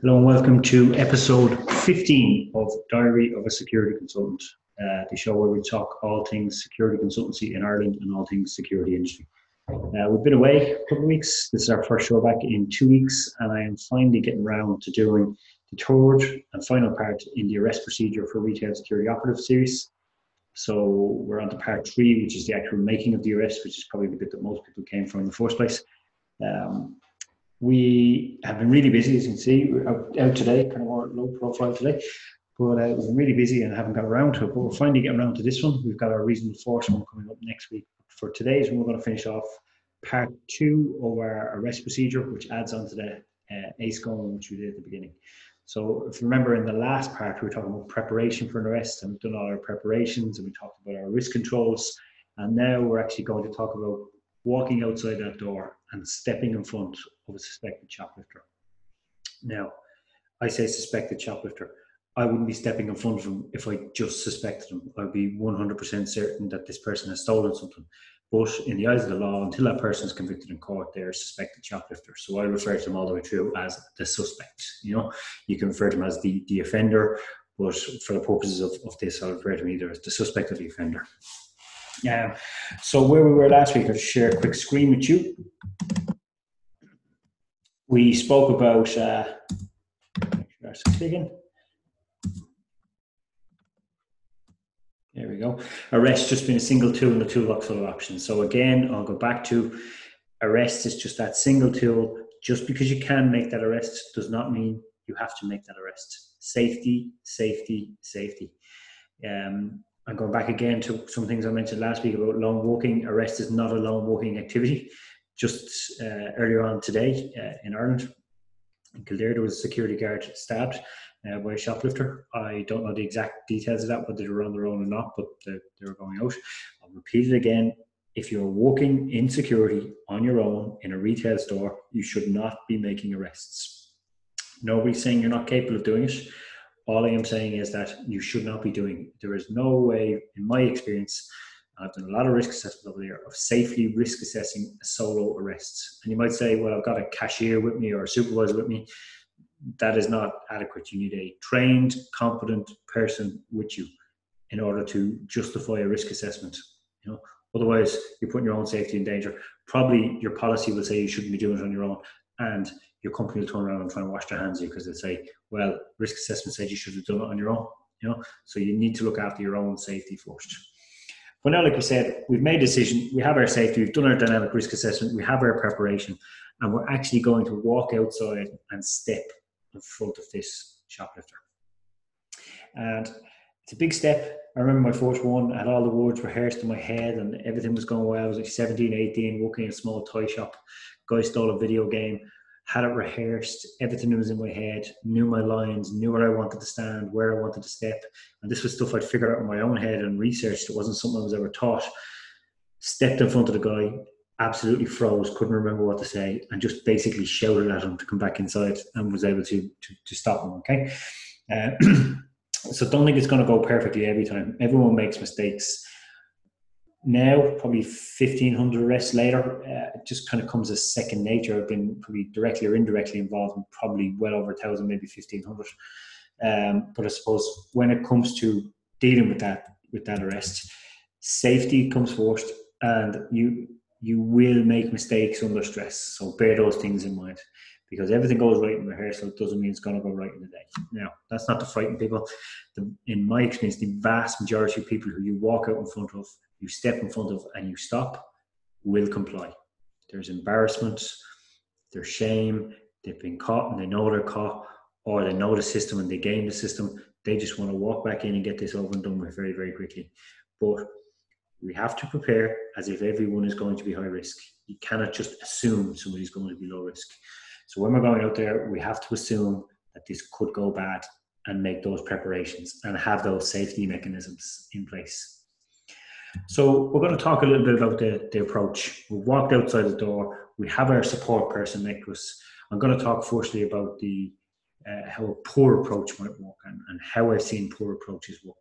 Hello and welcome to episode 15 of Diary of a Security Consultant, uh, the show where we talk all things security consultancy in Ireland and all things security industry. Uh, we've been away a couple of weeks. This is our first show back in two weeks, and I am finally getting around to doing the third and final part in the arrest procedure for retail security operative series. So we're on to part three, which is the actual making of the arrest, which is probably the bit that most people came from in the first place. Um, we have been really busy, as you can see. We're out, out today, kind of more low profile today, but uh, we've been really busy and haven't got around to it. But we're finally getting around to this one. We've got our reasonable force one coming up next week. For today's one, we're going to finish off part two of our arrest procedure, which adds on to the uh, ACE going, which we did at the beginning. So if you remember in the last part, we were talking about preparation for an arrest and we've done all our preparations and we talked about our risk controls. And now we're actually going to talk about walking outside that door and stepping in front of a suspected shoplifter. Now, I say suspected shoplifter. I wouldn't be stepping in front of him if I just suspected him. I'd be 100% certain that this person has stolen something. But in the eyes of the law, until that person is convicted in court, they're suspected shoplifter. So I refer to them all the way through as the suspect. You know, you can refer to them as the, the offender, but for the purposes of, of this, I'll refer to them either as the suspect or the offender. Um, so where we were last week, I'll share a quick screen with you. We spoke about uh. There we go. Arrest just being a single tool in the toolbox full of options. So again, I'll go back to arrest is just that single tool. Just because you can make that arrest does not mean you have to make that arrest. Safety, safety, safety. Um, I'm going back again to some things I mentioned last week about lone working. Arrest is not a lone working activity. Just uh, earlier on today uh, in Ireland, in Kildare, there was a security guard stabbed uh, by a shoplifter. I don't know the exact details of that, whether they were on their own or not, but they, they were going out. I'll repeat it again. If you're walking in security on your own in a retail store, you should not be making arrests. Nobody's saying you're not capable of doing it all I am saying is that you should not be doing. There is no way, in my experience, I've done a lot of risk assessment over there of safely risk assessing solo arrests. And you might say, well, I've got a cashier with me or a supervisor with me. That is not adequate. You need a trained, competent person with you in order to justify a risk assessment. You know, otherwise you're putting your own safety in danger. Probably your policy will say you shouldn't be doing it on your own, and your company will turn around and try and wash their hands of you because they say, well, risk assessment says you should have done it on your own. You know, so you need to look after your own safety first. But now, like we said, we've made a decision. We have our safety. We've done our dynamic risk assessment. We have our preparation, and we're actually going to walk outside and step in front of this shoplifter. And it's a big step. I remember my first one. I had all the words rehearsed in my head, and everything was going well. I was like 17, 18, working in a small toy shop. Guy stole a video game had it rehearsed, everything was in my head, knew my lines, knew where I wanted to stand, where I wanted to step. And this was stuff I'd figured out in my own head and researched. It wasn't something I was ever taught. Stepped in front of the guy, absolutely froze, couldn't remember what to say, and just basically shouted at him to come back inside and was able to to, to stop him. Okay. Uh, so don't think it's going to go perfectly every time. Everyone makes mistakes now, probably 1500 arrests later, uh, it just kind of comes as second nature. I've been probably directly or indirectly involved in probably well over a thousand, maybe 1500. Um, but I suppose when it comes to dealing with that, with that arrest, safety comes first and you, you will make mistakes under stress. So bear those things in mind because everything goes right in rehearsal doesn't mean it's going to go right in the day. Now, that's not to frighten people. The, in my experience, the vast majority of people who you walk out in front of you step in front of and you stop will comply. There's embarrassment, there's shame, they've been caught and they know they're caught, or they know the system and they game the system. They just want to walk back in and get this over and done with very, very quickly. But we have to prepare as if everyone is going to be high risk. You cannot just assume somebody's going to be low risk. So when we're going out there, we have to assume that this could go bad and make those preparations and have those safety mechanisms in place. So we're going to talk a little bit about the, the approach. We walked outside the door. We have our support person next to us. I'm going to talk firstly about the uh, how a poor approach might work and, and how I've seen poor approaches work.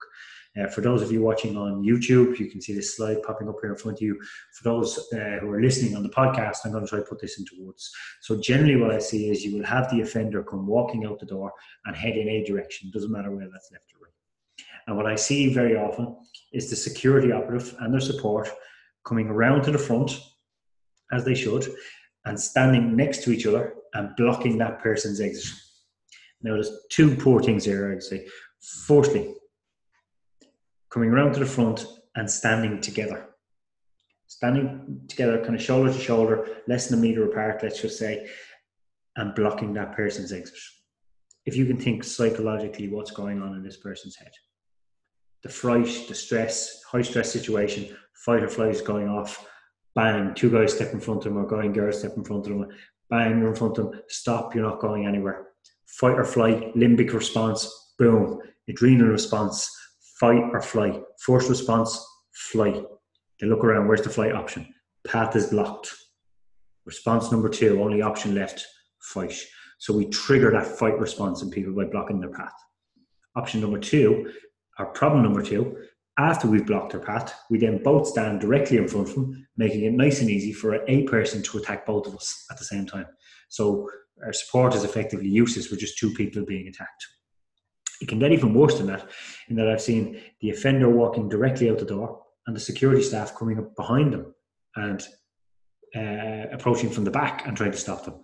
Uh, for those of you watching on YouTube, you can see this slide popping up here in front of you. For those uh, who are listening on the podcast, I'm going to try to put this into words. So, generally, what I see is you will have the offender come walking out the door and head in a direction, doesn't matter whether that's left or right. And what I see very often is the security operative and their support coming around to the front, as they should, and standing next to each other and blocking that person's exit. Now, there's two poor things here, I'd say. Firstly, coming around to the front and standing together. Standing together, kind of shoulder to shoulder, less than a meter apart, let's just say, and blocking that person's exit. If you can think psychologically what's going on in this person's head, the fright, the stress, high stress situation, fight or flight is going off, bang, two guys step in front of them or and girl step in front of them, bang, you're in front of them, stop, you're not going anywhere. Fight or flight, limbic response, boom, adrenal response, fight or flight. First response, flight. They look around, where's the flight option? Path is blocked. Response number two, only option left, fight. So we trigger that fight response in people by blocking their path. Option number two, or problem number two, after we've blocked their path, we then both stand directly in front of them, making it nice and easy for a person to attack both of us at the same time. So our support is effectively useless with just two people being attacked. It can get even worse than that, in that I've seen the offender walking directly out the door and the security staff coming up behind them and uh, approaching from the back and trying to stop them,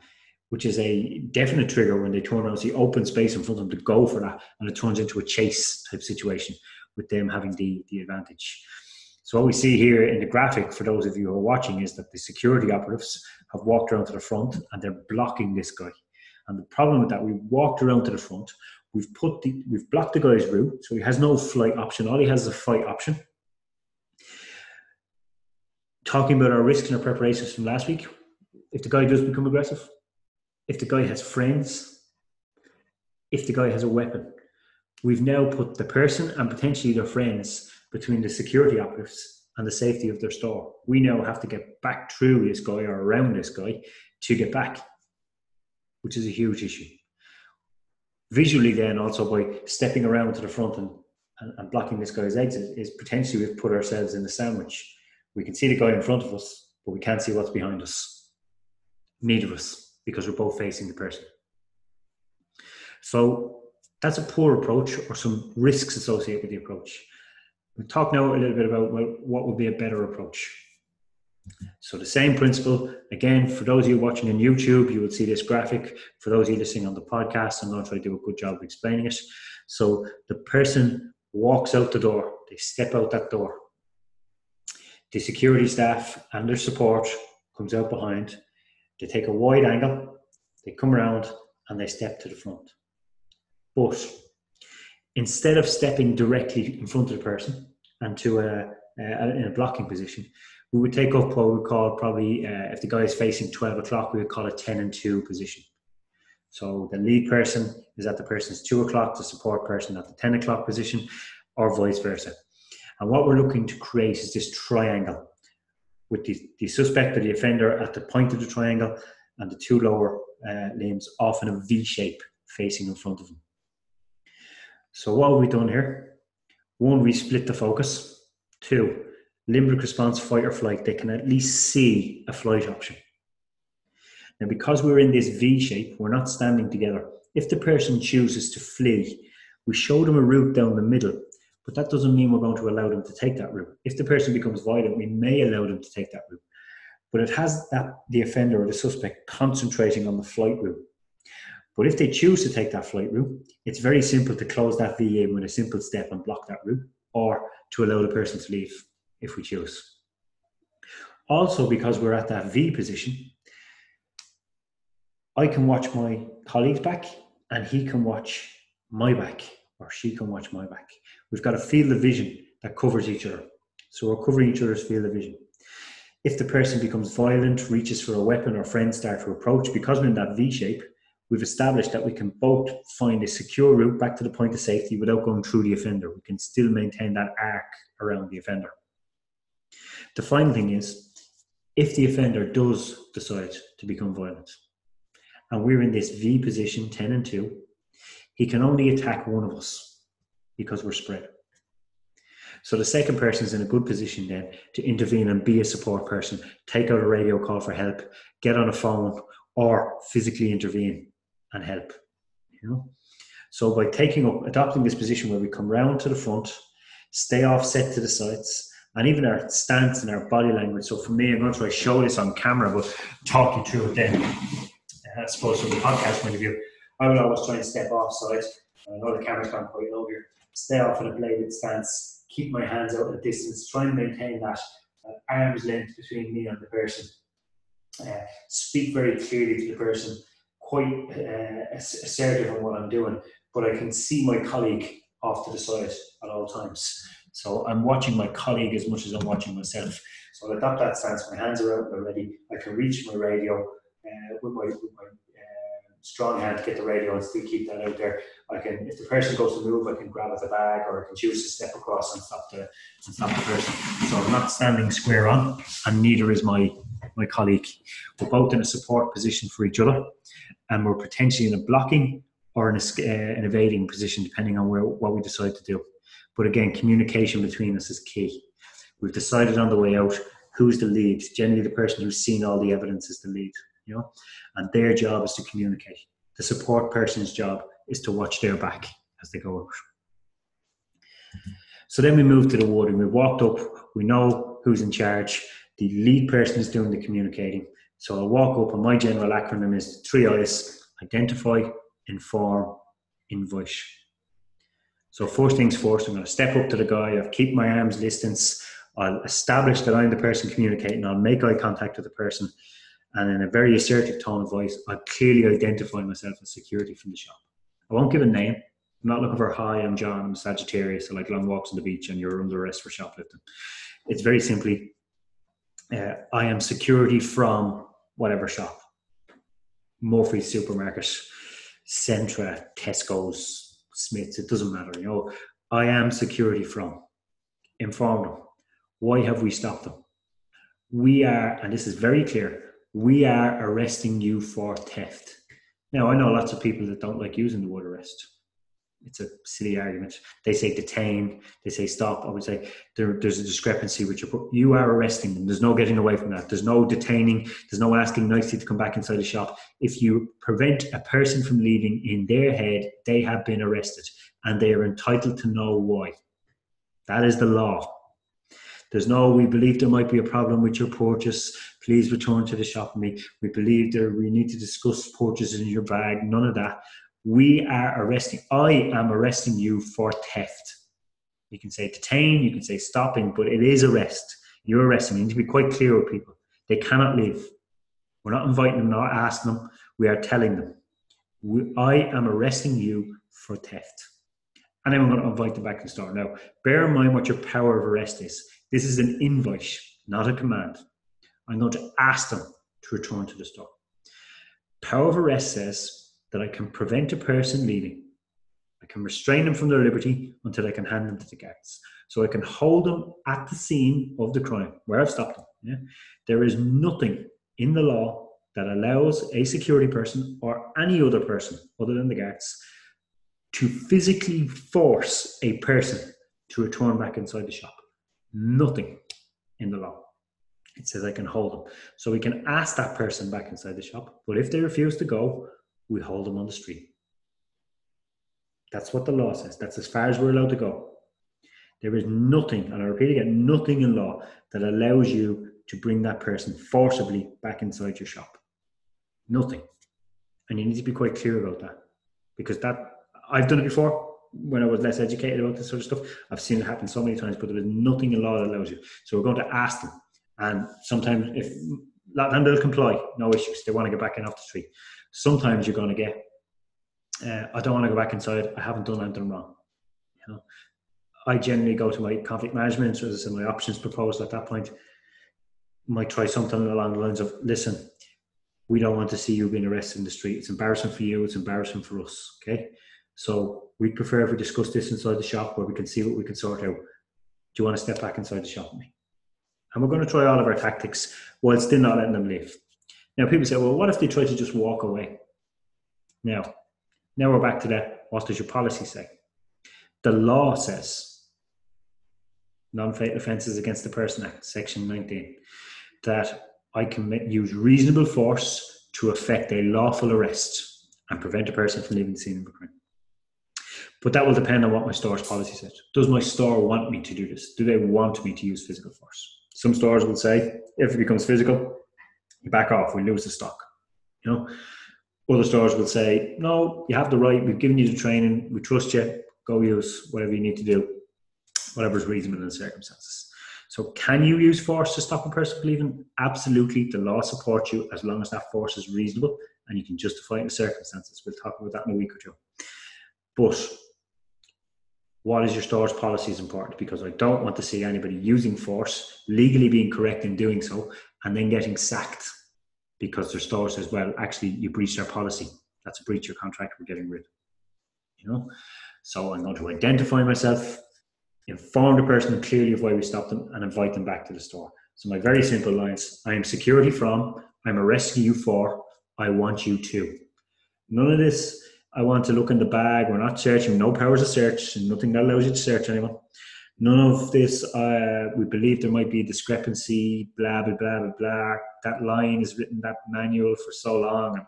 which is a definite trigger when they turn around, see open space in front of them to go for that, and it turns into a chase type situation with them having the, the advantage. So what we see here in the graphic, for those of you who are watching, is that the security operatives have walked around to the front and they're blocking this guy. And the problem with that, we walked around to the front, We've put the we've blocked the guy's route, so he has no flight option. All he has is a fight option. Talking about our risks and our preparations from last week, if the guy does become aggressive, if the guy has friends, if the guy has a weapon, we've now put the person and potentially their friends between the security operatives and the safety of their store. We now have to get back through this guy or around this guy to get back, which is a huge issue visually then also by stepping around to the front and, and, and, blocking this guy's exit is potentially we've put ourselves in the sandwich. We can see the guy in front of us, but we can't see what's behind us. Neither of us, because we're both facing the person. So that's a poor approach or some risks associated with the approach. We'll talk now a little bit about well, what would be a better approach. So the same principle, again, for those of you watching on YouTube, you will see this graphic. For those of you listening on the podcast, I'm going to try to do a good job of explaining it. So the person walks out the door, they step out that door. The security staff and their support comes out behind. They take a wide angle, they come around and they step to the front. But instead of stepping directly in front of the person and to a, a in a blocking position, we would take up what we call probably uh, if the guy is facing 12 o'clock we would call it 10 and 2 position. So the lead person is at the person's 2 o'clock the support person at the 10 o'clock position or vice versa. And what we're looking to create is this triangle with the, the suspect or the offender at the point of the triangle and the two lower uh, limbs off in a V shape facing in front of them. So what have we done here? One, we split the focus. Two, limbic response, fight or flight, they can at least see a flight option. Now, because we're in this V shape, we're not standing together. If the person chooses to flee, we show them a route down the middle, but that doesn't mean we're going to allow them to take that route. If the person becomes violent, we may allow them to take that route. But it has that the offender or the suspect concentrating on the flight route. But if they choose to take that flight route, it's very simple to close that V in with a simple step and block that route, or to allow the person to leave if we choose. Also, because we're at that V position, I can watch my colleague's back and he can watch my back or she can watch my back. We've got a field of vision that covers each other. So we're covering each other's field of vision. If the person becomes violent, reaches for a weapon, or friends start to approach, because we're in that V shape, we've established that we can both find a secure route back to the point of safety without going through the offender. We can still maintain that arc around the offender. The final thing is if the offender does decide to become violent, and we're in this V position, 10 and 2, He can only attack one of us because we're spread. So the second person is in a good position then to intervene and be a support person, take out a radio call for help, get on a phone, or physically intervene and help. You know? So by taking up, adopting this position where we come round to the front, stay offset to the sides, and even our stance and our body language. So for me, I'm going to try to show this on camera, but talk you through it then. Uh, I suppose from the podcast point of view, I would always try and step offside. I know the camera's gone quite low here. Stay off in a bladed stance, keep my hands out at a distance, try and maintain that uh, arm's length between me and the person. Uh, speak very clearly to the person, quite uh, assertive on what I'm doing, but I can see my colleague off to the side at all times. So I'm watching my colleague as much as I'm watching myself. So I adopt that stance. My hands are out, they're ready. I can reach my radio uh, with my, with my strong hand to get the radio and still keep that out there. I can, if the person goes to move, I can grab at the bag or I can choose to step across and stop the and stop the person. So I'm not standing square on, and neither is my my colleague. We're both in a support position for each other, and we're potentially in a blocking or in a, uh, an evading position, depending on where what we decide to do. But again, communication between us is key. We've decided on the way out who's the lead. Generally, the person who's seen all the evidence is the lead you know, and their job is to communicate. The support person's job is to watch their back as they go out. So then we move to the ward and We walked up, we know who's in charge. The lead person is doing the communicating. So I'll walk up, and my general acronym is three I's identify, inform, invite. So, first things first, I'm going to step up to the guy, I'll keep my arms distance, I'll establish that I'm the person communicating, I'll make eye contact with the person, and in a very assertive tone of voice, I clearly identify myself as security from the shop. I won't give a name. I'm not looking for hi, I'm John, I'm Sagittarius, I like long walks on the beach and you're under arrest for shoplifting. It's very simply, uh, I am security from whatever shop. Murphy's supermarket, Centra, Tesco's, Smith's, it doesn't matter. You know, I am security from. Inform them. Why have we stopped them? We are, and this is very clear, we are arresting you for theft. Now, I know lots of people that don't like using the word arrest. It's a silly argument. They say detain, they say stop. I would say there, there's a discrepancy which you are arresting them. There's no getting away from that. There's no detaining, there's no asking nicely to come back inside the shop. If you prevent a person from leaving in their head, they have been arrested and they are entitled to know why. That is the law. There's no, we believe there might be a problem with your purchase. Please return to the shop with me. We believe there we need to discuss purchases in your bag. None of that. We are arresting. I am arresting you for theft. You can say detain, you can say stopping, but it is arrest. You're arresting. You need to be quite clear with people. They cannot leave. We're not inviting them, not asking them. We are telling them. We, I am arresting you for theft. And then we're going to invite them back to the store. Now, bear in mind what your power of arrest is. This is an invite, not a command. I'm going to ask them to return to the store. Power of arrest says that I can prevent a person leaving. I can restrain them from their liberty until I can hand them to the guards. So I can hold them at the scene of the crime where I've stopped them. Yeah? There is nothing in the law that allows a security person or any other person other than the guards to physically force a person to return back inside the shop. Nothing in the law. It says I can hold them. So we can ask that person back inside the shop, but if they refuse to go, we hold them on the street. That's what the law says. That's as far as we're allowed to go. There is nothing, and I repeat again, nothing in law that allows you to bring that person forcibly back inside your shop. Nothing. And you need to be quite clear about that. Because that I've done it before when I was less educated about this sort of stuff. I've seen it happen so many times, but there is nothing in law that allows you. So we're going to ask them. And sometimes, if a they'll comply, no issues. They want to get back in off the street. Sometimes you're going to get, uh, I don't want to go back inside. I haven't done anything wrong. You know, I generally go to my conflict management, so this is my options proposal at that point. Might try something along the lines of, listen, we don't want to see you being arrested in the street. It's embarrassing for you. It's embarrassing for us. Okay. So we'd prefer if we discuss this inside the shop where we can see what we can sort out. Do you want to step back inside the shop with me? And we're going to try all of our tactics while still not letting them leave. Now, people say, well, what if they try to just walk away? Now, Now we're back to that. What does your policy say? The law says, Non-fatal offences against the Person Act, Section 19, that I can use reasonable force to effect a lawful arrest and prevent a person from leaving the scene of a crime. But that will depend on what my store's policy says. Does my store want me to do this? Do they want me to use physical force? Some stores will say, if it becomes physical, you back off, we lose the stock. You know, other stores will say, no, you have the right, we've given you the training, we trust you, go use whatever you need to do, whatever is reasonable in the circumstances. So, can you use force to stop a person leaving? Absolutely. The law supports you as long as that force is reasonable and you can justify it in the circumstances. We'll talk about that in a week or two. But what is your store's policy is important because I don't want to see anybody using force, legally being correct in doing so, and then getting sacked because their store says, well, actually, you breached our policy. That's a breach of contract we're getting rid. You know? So I'm going to identify myself, inform the person clearly of why we stopped them, and invite them back to the store. So my very simple lines I am security from, I'm arresting you for, I want you to. None of this I want to look in the bag. We're not searching. No powers of search. Nothing that allows you to search anyone. None of this. Uh, we believe there might be a discrepancy. Blah blah blah blah blah. That line is written that manual for so long, and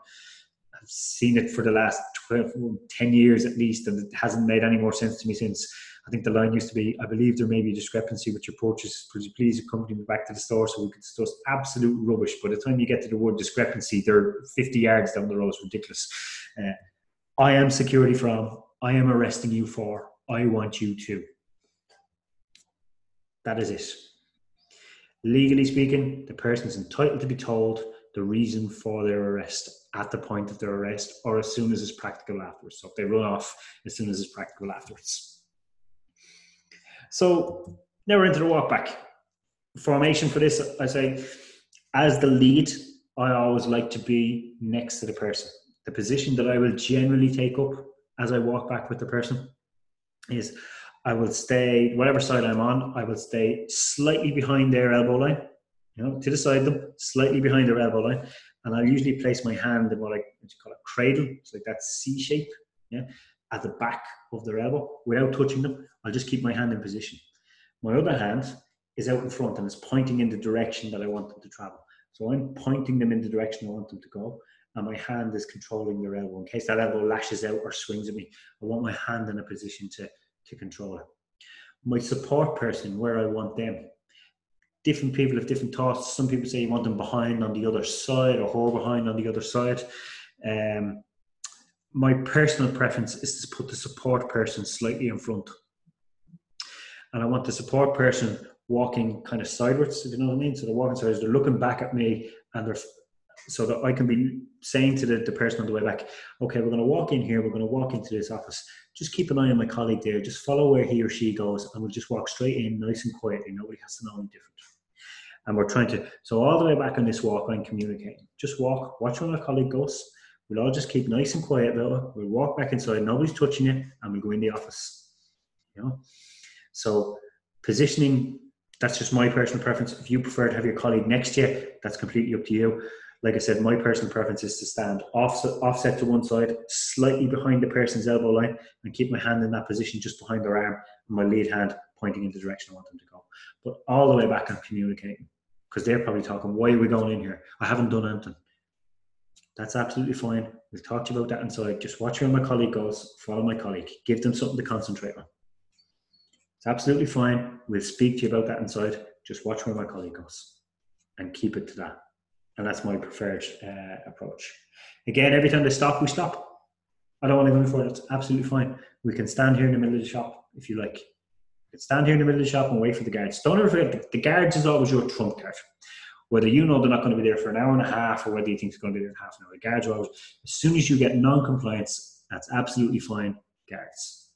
I've seen it for the last 12, 10 years at least, and it hasn't made any more sense to me since. I think the line used to be, I believe there may be a discrepancy with your purchase. Could you please accompany me back to the store so we could discuss absolute rubbish? By the time you get to the word discrepancy, they're 50 yards down the road. It's ridiculous. Uh, I am security from, I am arresting you for, I want you to. That is it. Legally speaking, the person is entitled to be told the reason for their arrest at the point of their arrest or as soon as it's practical afterwards. So if they run off, as soon as it's practical afterwards. So now we're into the walk back. Formation for this, I say, as the lead, I always like to be next to the person the position that I will generally take up as I walk back with the person is I will stay, whatever side I'm on, I will stay slightly behind their elbow line, you know, to the side of them, slightly behind their elbow line. And I'll usually place my hand in what I what call a cradle, it's like that C shape, yeah, at the back of their elbow without touching them. I'll just keep my hand in position. My other hand is out in front and is pointing in the direction that I want them to travel. So I'm pointing them in the direction I want them to go and my hand is controlling their elbow. In case that elbow lashes out or swings at me, I want my hand in a position to, to control it. My support person, where I want them. Different people have different thoughts. Some people say you want them behind on the other side or her behind on the other side. Um, my personal preference is to put the support person slightly in front. And I want the support person walking kind of sideways, if you know what I mean. So they're walking sideways, they're looking back at me and they're so that I can be saying to the, the person on the way back, okay, we're going to walk in here, we're going to walk into this office. Just keep an eye on my colleague there. Just follow where he or she goes, and we'll just walk straight in, nice and quietly. Nobody has to know any different. And we're trying to, so all the way back on this walk, I'm communicating. Just walk, watch where my colleague goes. We'll all just keep nice and quiet about it. We'll walk back inside, nobody's touching it, and we'll go in the office. You know? So positioning, that's just my personal preference. If you prefer to have your colleague next to you, that's completely up to you like I said, my personal preference is to stand offset, offset to one side, slightly behind the person's elbow line, and keep my hand in that position just behind their arm, and my lead hand pointing in the direction I want them to go. But all the way back, I'm communicating because they're probably talking, "Why are we going in here? I haven't done anything." That's absolutely fine. We'll talk to you about that inside. Just watch where my colleague goes. Follow my colleague. Give them something to concentrate on. It's absolutely fine. We'll speak to you about that inside. Just watch where my colleague goes and keep it to that and that's my preferred uh, approach. Again, every time they stop, we stop. I don't want to go any further. It's absolutely fine. We can stand here in the middle of the shop if you like. You can stand here in the middle of the shop and wait for the guards. Don't ever forget, the guards is always your trump card. Whether you know they're not going to be there for an hour and a half or whether you think they're going to be there in half an hour, the guards are always, as soon as you get non-compliance, that's absolutely fine, guards.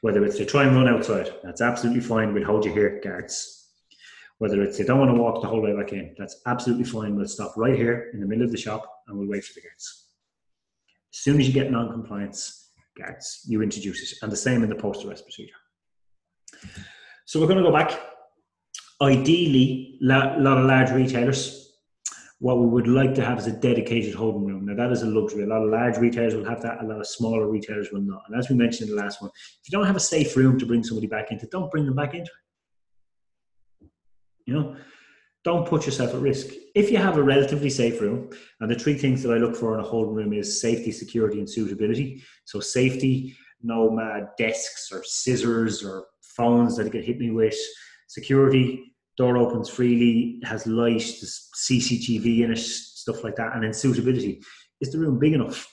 Whether it's to try and run outside, that's absolutely fine. We'll hold you here, guards whether it's they don't want to walk the whole way back in, that's absolutely fine. We'll stop right here in the middle of the shop and we'll wait for the guards. As soon as you get non-compliance, guards, you introduce it. And the same in the post arrest procedure. So we're going to go back. Ideally, a lot of large retailers What we would like to have is a dedicated holding room. Now that is a luxury. A lot of large retailers will have that. A lot of smaller retailers will not. And as we mentioned in the last one, if you don't have a safe room to bring somebody back into, don't bring them back into it. You know, don't put yourself at risk. If you have a relatively safe room, and the three things that I look for in a holding room is safety, security, and suitability. So safety, no mad desks or scissors or phones that could hit me with. Security, door opens freely, has light, there's CCTV in it, stuff like that. And then suitability, is the room big enough?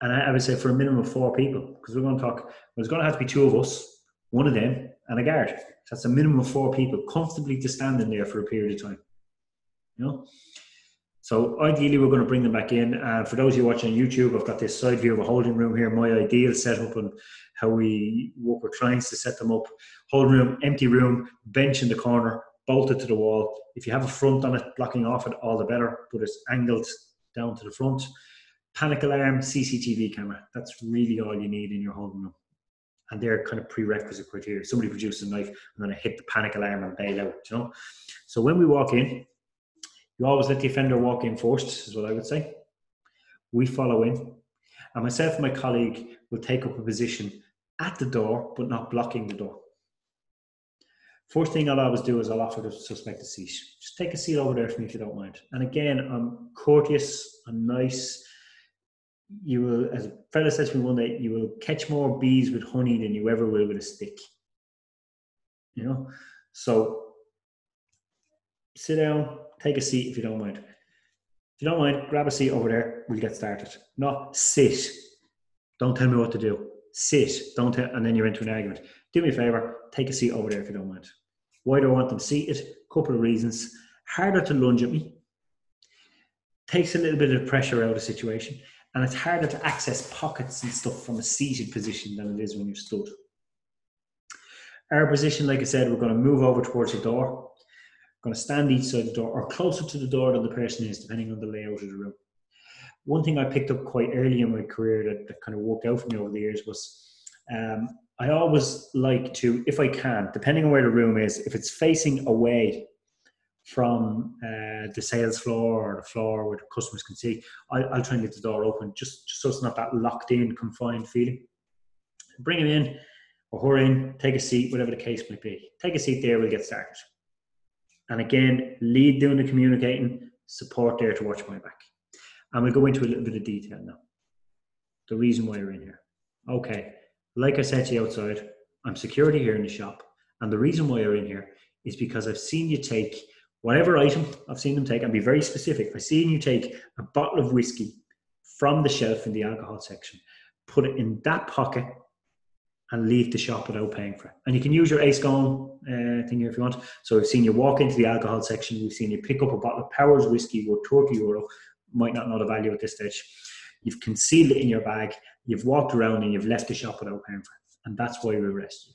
And I, I would say for a minimum of four people, because we're going to talk, there's going to have to be two of us, one of them, and a guard. That's a minimum of four people comfortably to stand in there for a period of time. You know? So ideally, we're going to bring them back in. Uh, for those of you watching on YouTube, I've got this side view of a holding room here. My ideal setup and how we work with clients to set them up. Holding room, empty room, bench in the corner, bolted to the wall. If you have a front on it, blocking off it, all the better. But it's angled down to the front. Panic alarm, CCTV camera. That's really all you need in your holding room. And they're kind of prerequisite criteria. Somebody produces a knife, I'm going to hit the panic alarm and bail out. You know. So when we walk in, you always let the offender walk in first, is what I would say. We follow in. And myself and my colleague will take up a position at the door, but not blocking the door. First thing I'll always do is I'll offer the suspect a seat. Just take a seat over there for me if you don't mind. And again, I'm courteous, I'm nice. You will, as a fella said to me one day, you will catch more bees with honey than you ever will with a stick. You know? So sit down, take a seat if you don't mind. If you don't mind, grab a seat over there. We'll get started. Not sit. Don't tell me what to do. Sit. Don't tell, and then you're into an argument. Do me a favor. Take a seat over there if you don't mind. Why do I want them seated? Couple of reasons. Harder to lunge at me. Takes a little bit of pressure out of the situation, and it's harder to access pockets and stuff from a seated position than it is when you're stood. Our position, like I said, we're going to move over towards the door going to stand each side of the door or closer to the door than the person is, depending on the layout of the room. One thing I picked up quite early in my career that, that kind of worked out for me over the years was um, I always like to, if I can, depending on where the room is, if it's facing away from uh, the sales floor or the floor where the customers can see, I, will try and get the door open just, just so it's not that locked in, confined feeling. Bring him in or her in, take a seat, whatever the case might be. Take a seat there, we'll get started. And again, lead doing the communicating, support there to watch my back. And we'll go into a little bit of detail now. The reason why you're in here. Okay, like I said to you outside, I'm security here in the shop. And the reason why you're in here is because I've seen you take whatever item I've seen them take, and be very specific. I've seen you take a bottle of whiskey from the shelf in the alcohol section, put it in that pocket and leave the shop without paying for it. And you can use your Ace Gone uh, thing here if you want. So we've seen you walk into the alcohol section, we've seen you pick up a bottle of Powers whiskey worth 30 euro, might not know the value at this stage. You've concealed it in your bag, you've walked around and you've left the shop without paying for it. And that's why we arrest you.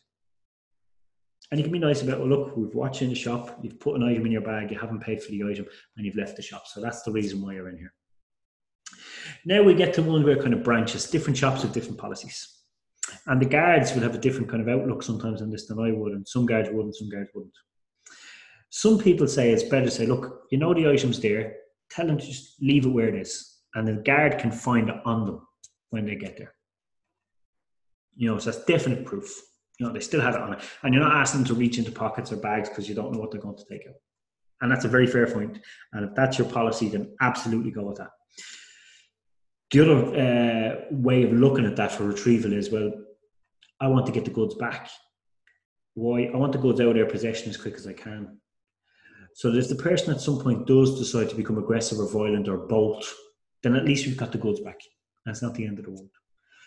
And you can be nice about, well, look, we've watched in the shop, you've put an item in your bag, you haven't paid for the item, and you've left the shop. So that's the reason why you're in here. Now we get to one where kind of branches, different shops with different policies. And the guards will have a different kind of outlook sometimes on this than I would, and some guards would and some guards wouldn't. Some people say it's better to say, look, you know the item's there, tell them to just leave it where it is, and the guard can find it on them when they get there. You know, so that's definite proof. You know, they still have it on it. And you're not asking them to reach into pockets or bags because you don't know what they're going to take out. And that's a very fair point. And if that's your policy, then absolutely go with that. The other uh, way of looking at that for retrieval is well, I want to get the goods back. Why? I want the goods out of their possession as quick as I can. So that if the person at some point does decide to become aggressive or violent or bolt, then at least we've got the goods back. That's not the end of the world.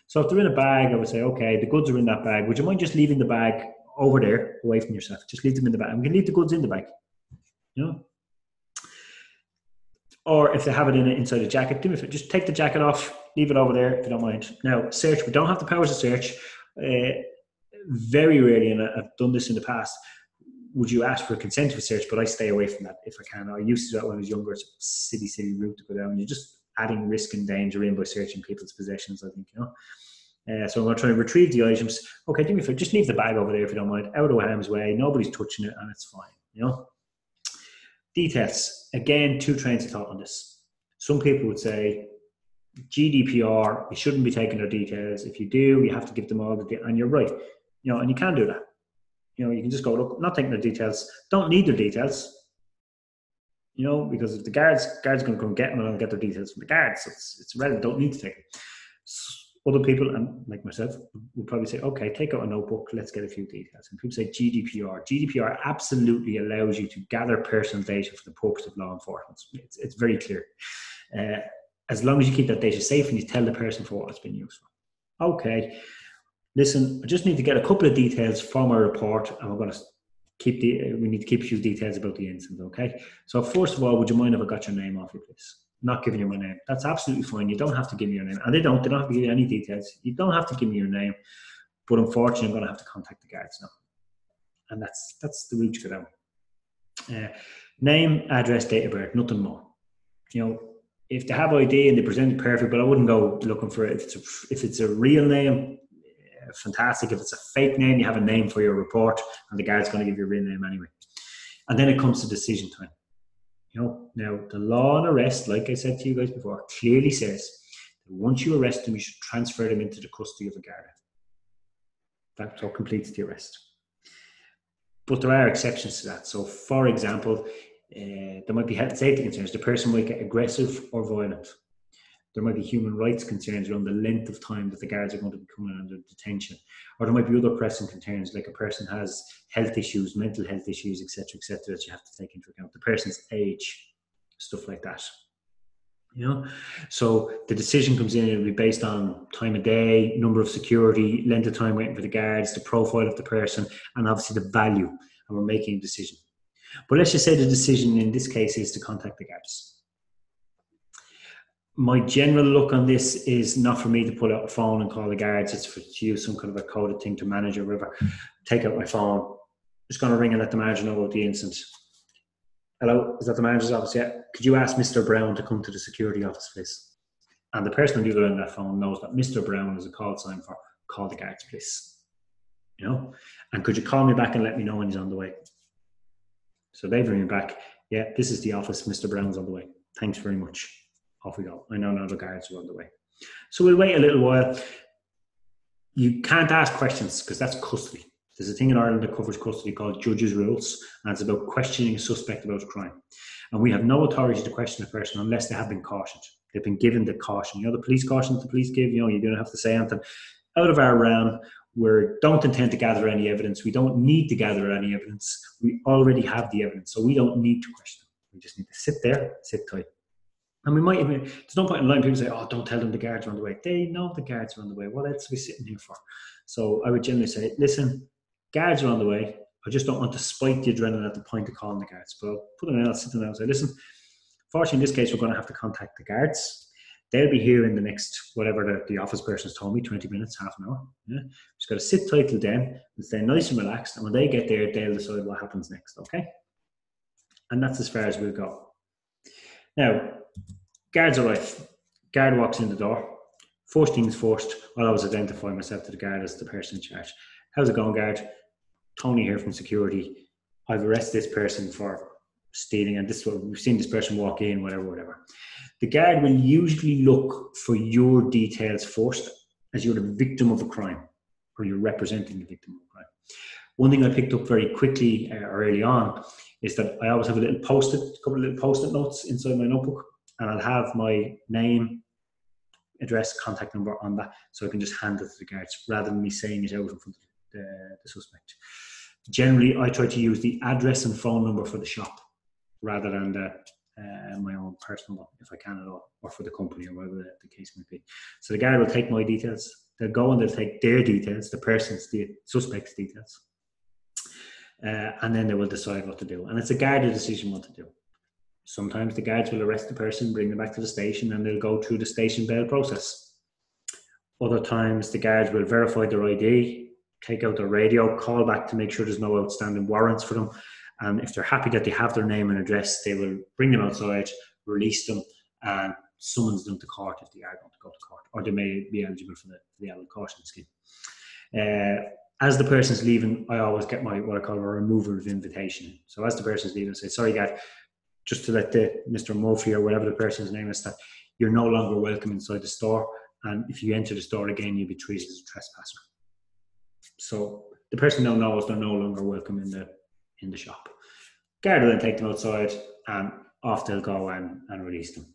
So if they're in a bag, I would say, okay, the goods are in that bag. Would you mind just leaving the bag over there, away from yourself? Just leave them in the bag. I'm going to leave the goods in the bag. You know? Or if they have it in inside a jacket, do it. Just take the jacket off, leave it over there if you don't mind. Now, search. We don't have the powers of search. Uh, very rarely, and I've done this in the past, would you ask for consent to a search, but I stay away from that if I can. I used to do that when I was younger. It's a silly, silly route to go down. You're just adding risk and danger in by searching people's possessions, I think, you know. Uh, so I'm going to try and retrieve the items. Okay, do me a favor, just leave the bag over there if you don't mind, out of harm's way. Nobody's touching it, and it's fine, you know. Details. Again, two trains of thought on this. Some people would say GDPR, you shouldn't be taking their details. If you do, you have to give them all the de- and you're right. You know, and you can do that. You know, you can just go, look, not taking their details, don't need their details. You know, because if the guards guards going to come get them and get their details from the guards, it's it's relevant, don't need to take it. Other people, and like myself, would probably say, okay, take out a notebook, let's get a few details. And people say GDPR. GDPR absolutely allows you to gather personal data for the purpose of law enforcement. It's, it's very clear. Uh, as long as you keep that data safe and you tell the person for what it's been used for. Okay, listen, I just need to get a couple of details from our report, and we're going to keep the. We need to keep a few details about the incident. Okay. So first of all, would you mind if I got your name off you, please? Not giving you my name. That's absolutely fine. You don't have to give me your name, and they don't. They don't have to give you any details. You don't have to give me your name, but unfortunately, I'm going to have to contact the guards now, and that's that's the route to go down. Uh, name, address, date of birth, nothing more. You know, if they have ID and they present it perfect, but I wouldn't go looking for it. If it's a, if it's a real name, fantastic. If it's a fake name, you have a name for your report, and the guard's going to give you a real name anyway. And then it comes to decision time. You know, now the law on arrest, like I said to you guys before, clearly says that once you arrest them, you should transfer them into the custody of a guard. That so completes the arrest. But there are exceptions to that. So, for example, uh, there might be health and safety concerns. The person might get aggressive or violent. There might be human rights concerns around the length of time that the guards are going to be coming under detention. Or there might be other pressing concerns, like a person has health issues, mental health issues, etc., etc., that you have to take into account. The person's age, stuff like that. You know, so the decision comes in. It'll be based on time of day, number of security, length of time waiting for the guards, the profile of the person, and obviously the value. And we're making a decision. But let's just say the decision in this case is to contact the guards. My general look on this is not for me to pull out a phone and call the guards. It's for to use some kind of a coded thing to manage or whatever. Take out my phone. Just going to ring and let the manager know about the incident. Hello, is that the manager's office? Yeah. Could you ask Mr. Brown to come to the security office, please? And the person on the other end of that phone knows that Mr. Brown is a call sign for call the guards, please. You know? And could you call me back and let me know when he's on the way? So they bring me back. Yeah, this is the office. Mr. Brown's on the way. Thanks very much. Off we go. I know now the guards are on the way. So we'll wait a little while. You can't ask questions because that's custody. There's a thing in Ireland that covers custody called judges' rules, and it's about questioning a suspect about a crime. And we have no authority to question a person unless they have been cautioned. They've been given the caution. You know, the police caution the police give, you know, you don't have to say anything out of our realm we don't intend to gather any evidence. We don't need to gather any evidence. We already have the evidence, so we don't need to question. Them. We just need to sit there, sit tight. And we might even, there's no point in lying. People say, oh, don't tell them the guards are on the way. They know the guards are on the way. What else are we sitting here for? So I would generally say, listen, guards are on the way. I just don't want to spike the adrenaline at the point of calling the guards. But I'll put them out, sit down and say, listen, fortunately in this case, we're going to have to contact the guards they'll be here in the next whatever the, the office person's told me 20 minutes half an hour yeah just got to sit tight till then and stay nice and relaxed and when they get there they'll decide what happens next okay and that's as far as we'll go now guards arrive guard walks in the door. First things first i'll always identify myself to the guard as the person in charge. How's it going guard? Tony here from security. I've arrested this person for stealing and this we've seen this person walk in whatever whatever. The guard will usually look for your details first as you're the victim of a crime or you're representing the victim of a crime. One thing I picked up very quickly uh, early on is that I always have a little post-it, a couple of little post-it notes inside my notebook, and I'll have my name, address, contact number on that, so I can just hand it to the guards rather than me saying it out in front of the, the suspect. Generally, I try to use the address and phone number for the shop rather than the uh, my own personal one if I can at all, or for the company or whatever the, the case might be. So the guard will take my details. They'll go and they'll take their details, the person's, the suspect's details, uh, and then they will decide what to do. And it's a guarded decision what to do. Sometimes the guards will arrest the person, bring them back to the station, and they'll go through the station bail process. Other times the guards will verify their ID, take out their radio, call back to make sure there's no outstanding warrants for them, and if they're happy that they have their name and address, they will bring them outside, release them, and summons them to court if they are going to go to court, or they may be eligible for the, for the adult caution scheme. Uh, as the person's leaving, I always get my what I call a removal of invitation. So as the person's leaving, I say, "Sorry, guys, just to let the Mr. Murphy or whatever the person's name is that you're no longer welcome inside the store. And if you enter the store again, you'll be treated as a trespasser. So the person now knows they're no longer welcome in the in the shop. Guard will then take them outside and off they'll go and, and release them.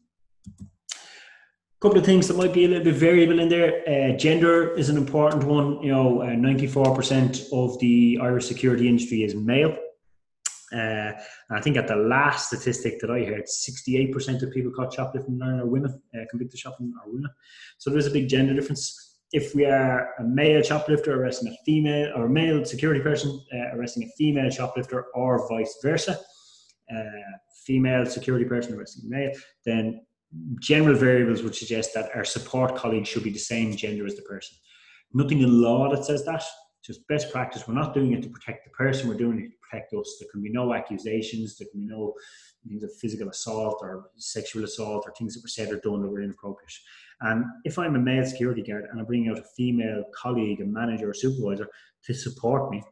A couple of things that might be a little bit variable in there. Uh, gender is an important one. You know, uh, 94% of the Irish security industry is male. Uh, I think at the last statistic that I heard, 68% of people caught shoplifting are women, uh, convicted shoplifting are women. So there's a big gender difference. If we are a male shoplifter arresting a female, or a male security person uh, arresting a female shoplifter, or vice versa, uh, female security person arresting male, then general variables would suggest that our support colleagues should be the same gender as the person. Nothing in law that says that, just best practice. We're not doing it to protect the person, we're doing it to protect us. There can be no accusations, there can be no of physical assault or sexual assault or things that were said or done that were inappropriate. And if I'm a male security guard and I'm bringing out a female colleague, a manager, or supervisor to support me,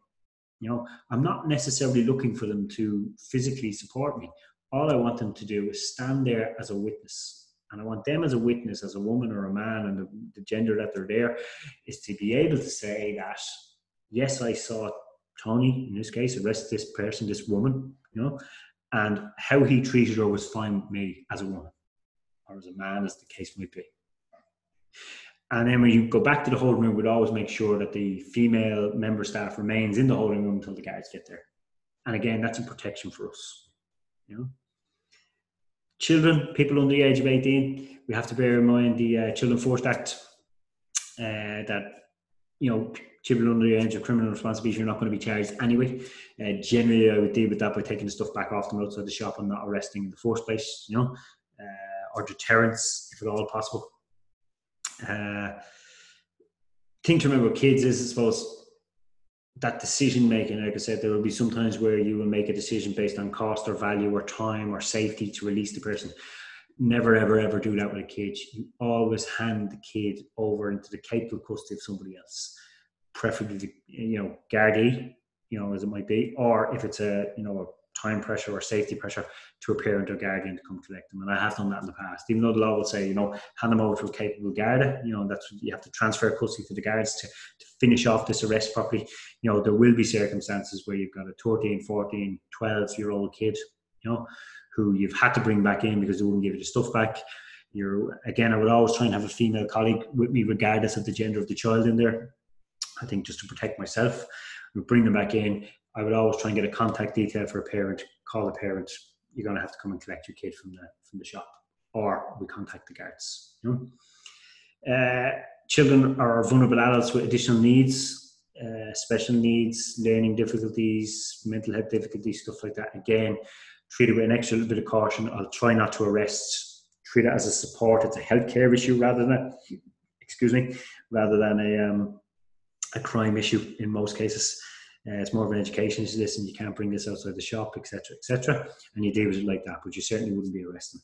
you know, I'm not necessarily looking for them to physically support me. All I want them to do is stand there as a witness. And I want them as a witness, as a woman or a man, and the, the gender that they're there, is to be able to say that yes, I saw Tony, in this case, arrest this person, this woman, you know, and how he treated her was fine with me as a woman or as a man, as the case might be. And then when you go back to the holding room, we'd always make sure that the female member staff remains in the holding room until the guards get there. And again, that's a protection for us. You know, children, people under the age of eighteen, we have to bear in mind the uh, Children First Act. Uh, that you know children under the age of criminal responsibility, you're not going to be charged anyway. Uh, generally, I would deal with that by taking the stuff back off them outside the shop and not arresting in the first place, you know, uh, or deterrence if at all possible. Uh, thing to remember with kids is, I suppose, that decision making. Like I said, there will be sometimes where you will make a decision based on cost or value or time or safety to release the person. Never, ever, ever do that with a kid. You always hand the kid over into the capable custody of somebody else preferably the, you know Gardaí, you know as it might be, or if it's a you know a time pressure or safety pressure to a parent or guardian to come collect them. And I have done that in the past, even though the law will say, you know, hand them over to a capable guard, you know, that's you have to transfer custody to the guards to, to finish off this arrest properly. You know, there will be circumstances where you've got a 13, 14, 12 year old kid, you know, who you've had to bring back in because they wouldn't give you the stuff back. You're again, I would always try and have a female colleague with me, regardless of the gender of the child in there, I think just to protect myself, we bring them back in. I would always try and get a contact detail for a parent. Call the parent. You're going to have to come and collect your kid from the from the shop, or we contact the guards. You know? uh, children are vulnerable adults with additional needs, uh, special needs, learning difficulties, mental health difficulties, stuff like that. Again, treat it with an extra little bit of caution. I'll try not to arrest. Treat it as a support. It's a healthcare issue rather than, a, excuse me, rather than a um, a crime issue in most cases. Uh, it's more of an education issue. This and you can't bring this outside the shop, etc., etc. And you deal with it like that, but you certainly wouldn't be arresting.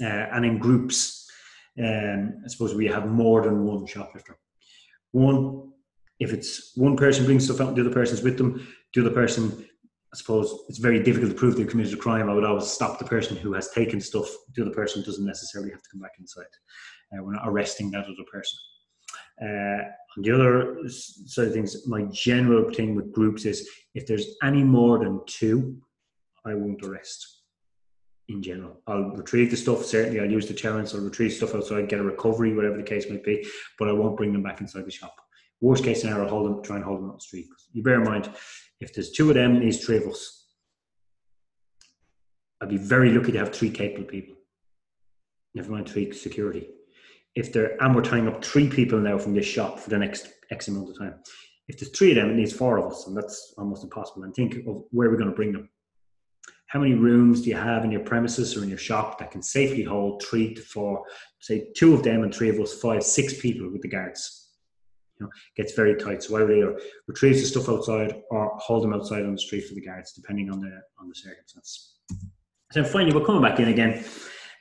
Uh, and in groups, um, I suppose we have more than one shoplifter. One, if it's one person brings stuff out and the other person's with them, the other person, I suppose it's very difficult to prove they committed a crime. I would always stop the person who has taken stuff. The other person doesn't necessarily have to come back inside. Uh, we're not arresting that other person. Uh, on the other side of things, my general thing with groups is if there's any more than two, I won't arrest in general. I'll retrieve the stuff, certainly I'll use deterrence, I'll retrieve stuff outside, get a recovery, whatever the case might be, but I won't bring them back inside the shop. Worst case scenario, hold them, try and hold them on the street. You bear in mind, if there's two of them, these three of us, I'd be very lucky to have three capable people. Never mind three security if there and we're tying up three people now from this shop for the next X amount of time. If there's three of them, it needs four of us, and that's almost impossible. And think of where we're going to bring them. How many rooms do you have in your premises or in your shop that can safely hold three to four, say two of them and three of us, five, six people with the guards? You know, gets very tight. So would either retrieve the stuff outside or hold them outside on the street for the guards, depending on the on the circumstance. So finally, we're coming back in again.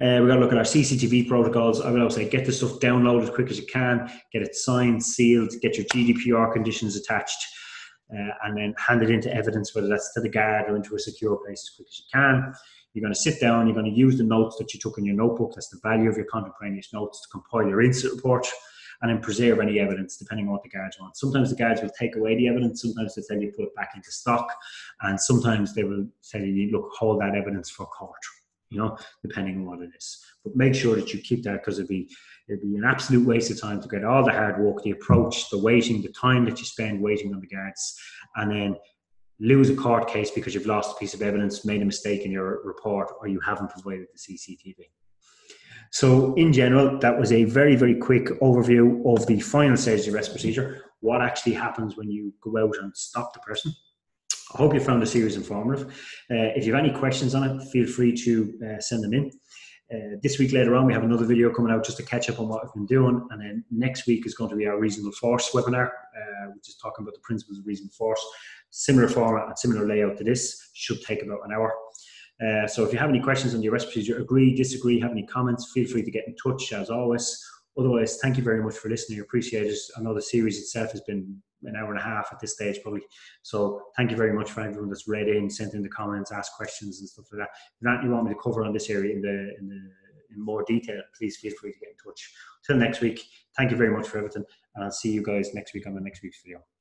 Uh, we've got to look at our CCTV protocols. I would always say get the stuff downloaded as quick as you can, get it signed, sealed, get your GDPR conditions attached, uh, and then hand it into evidence, whether that's to the guard or into a secure place as quick as you can. You're going to sit down, you're going to use the notes that you took in your notebook, that's the value of your contemporaneous notes to compile your incident report and then preserve any evidence depending on what the guards want. Sometimes the guards will take away the evidence, sometimes they tell you put it back into stock, and sometimes they will tell you, look, hold that evidence for court, you know, depending on what it is. But make sure that you keep that because it'd be it'd be an absolute waste of time to get all the hard work, the approach, the waiting, the time that you spend waiting on the guards, and then lose a court case because you've lost a piece of evidence, made a mistake in your report, or you haven't provided the CCTV. So, in general, that was a very, very quick overview of the final stage of the arrest procedure. What actually happens when you go out and stop the person? I hope you found the series informative. Uh, if you have any questions on it, feel free to uh, send them in. Uh, this week later on, we have another video coming out just to catch up on what I've been doing. And then next week is going to be our reasonable force webinar, uh, which is talking about the principles of reasonable force. Similar format and similar layout to this, should take about an hour. Uh, so if you have any questions on the arrest procedure, agree, disagree, have any comments, feel free to get in touch as always. Otherwise, thank you very much for listening. I appreciate it. I know the series itself has been an hour and a half at this stage, probably. So thank you very much for everyone that's read in, sent in the comments, asked questions and stuff like that. If that you want me to cover on this area in the in the in more detail, please feel free to get in touch. Till next week, thank you very much for everything, and I'll see you guys next week on the next week's video.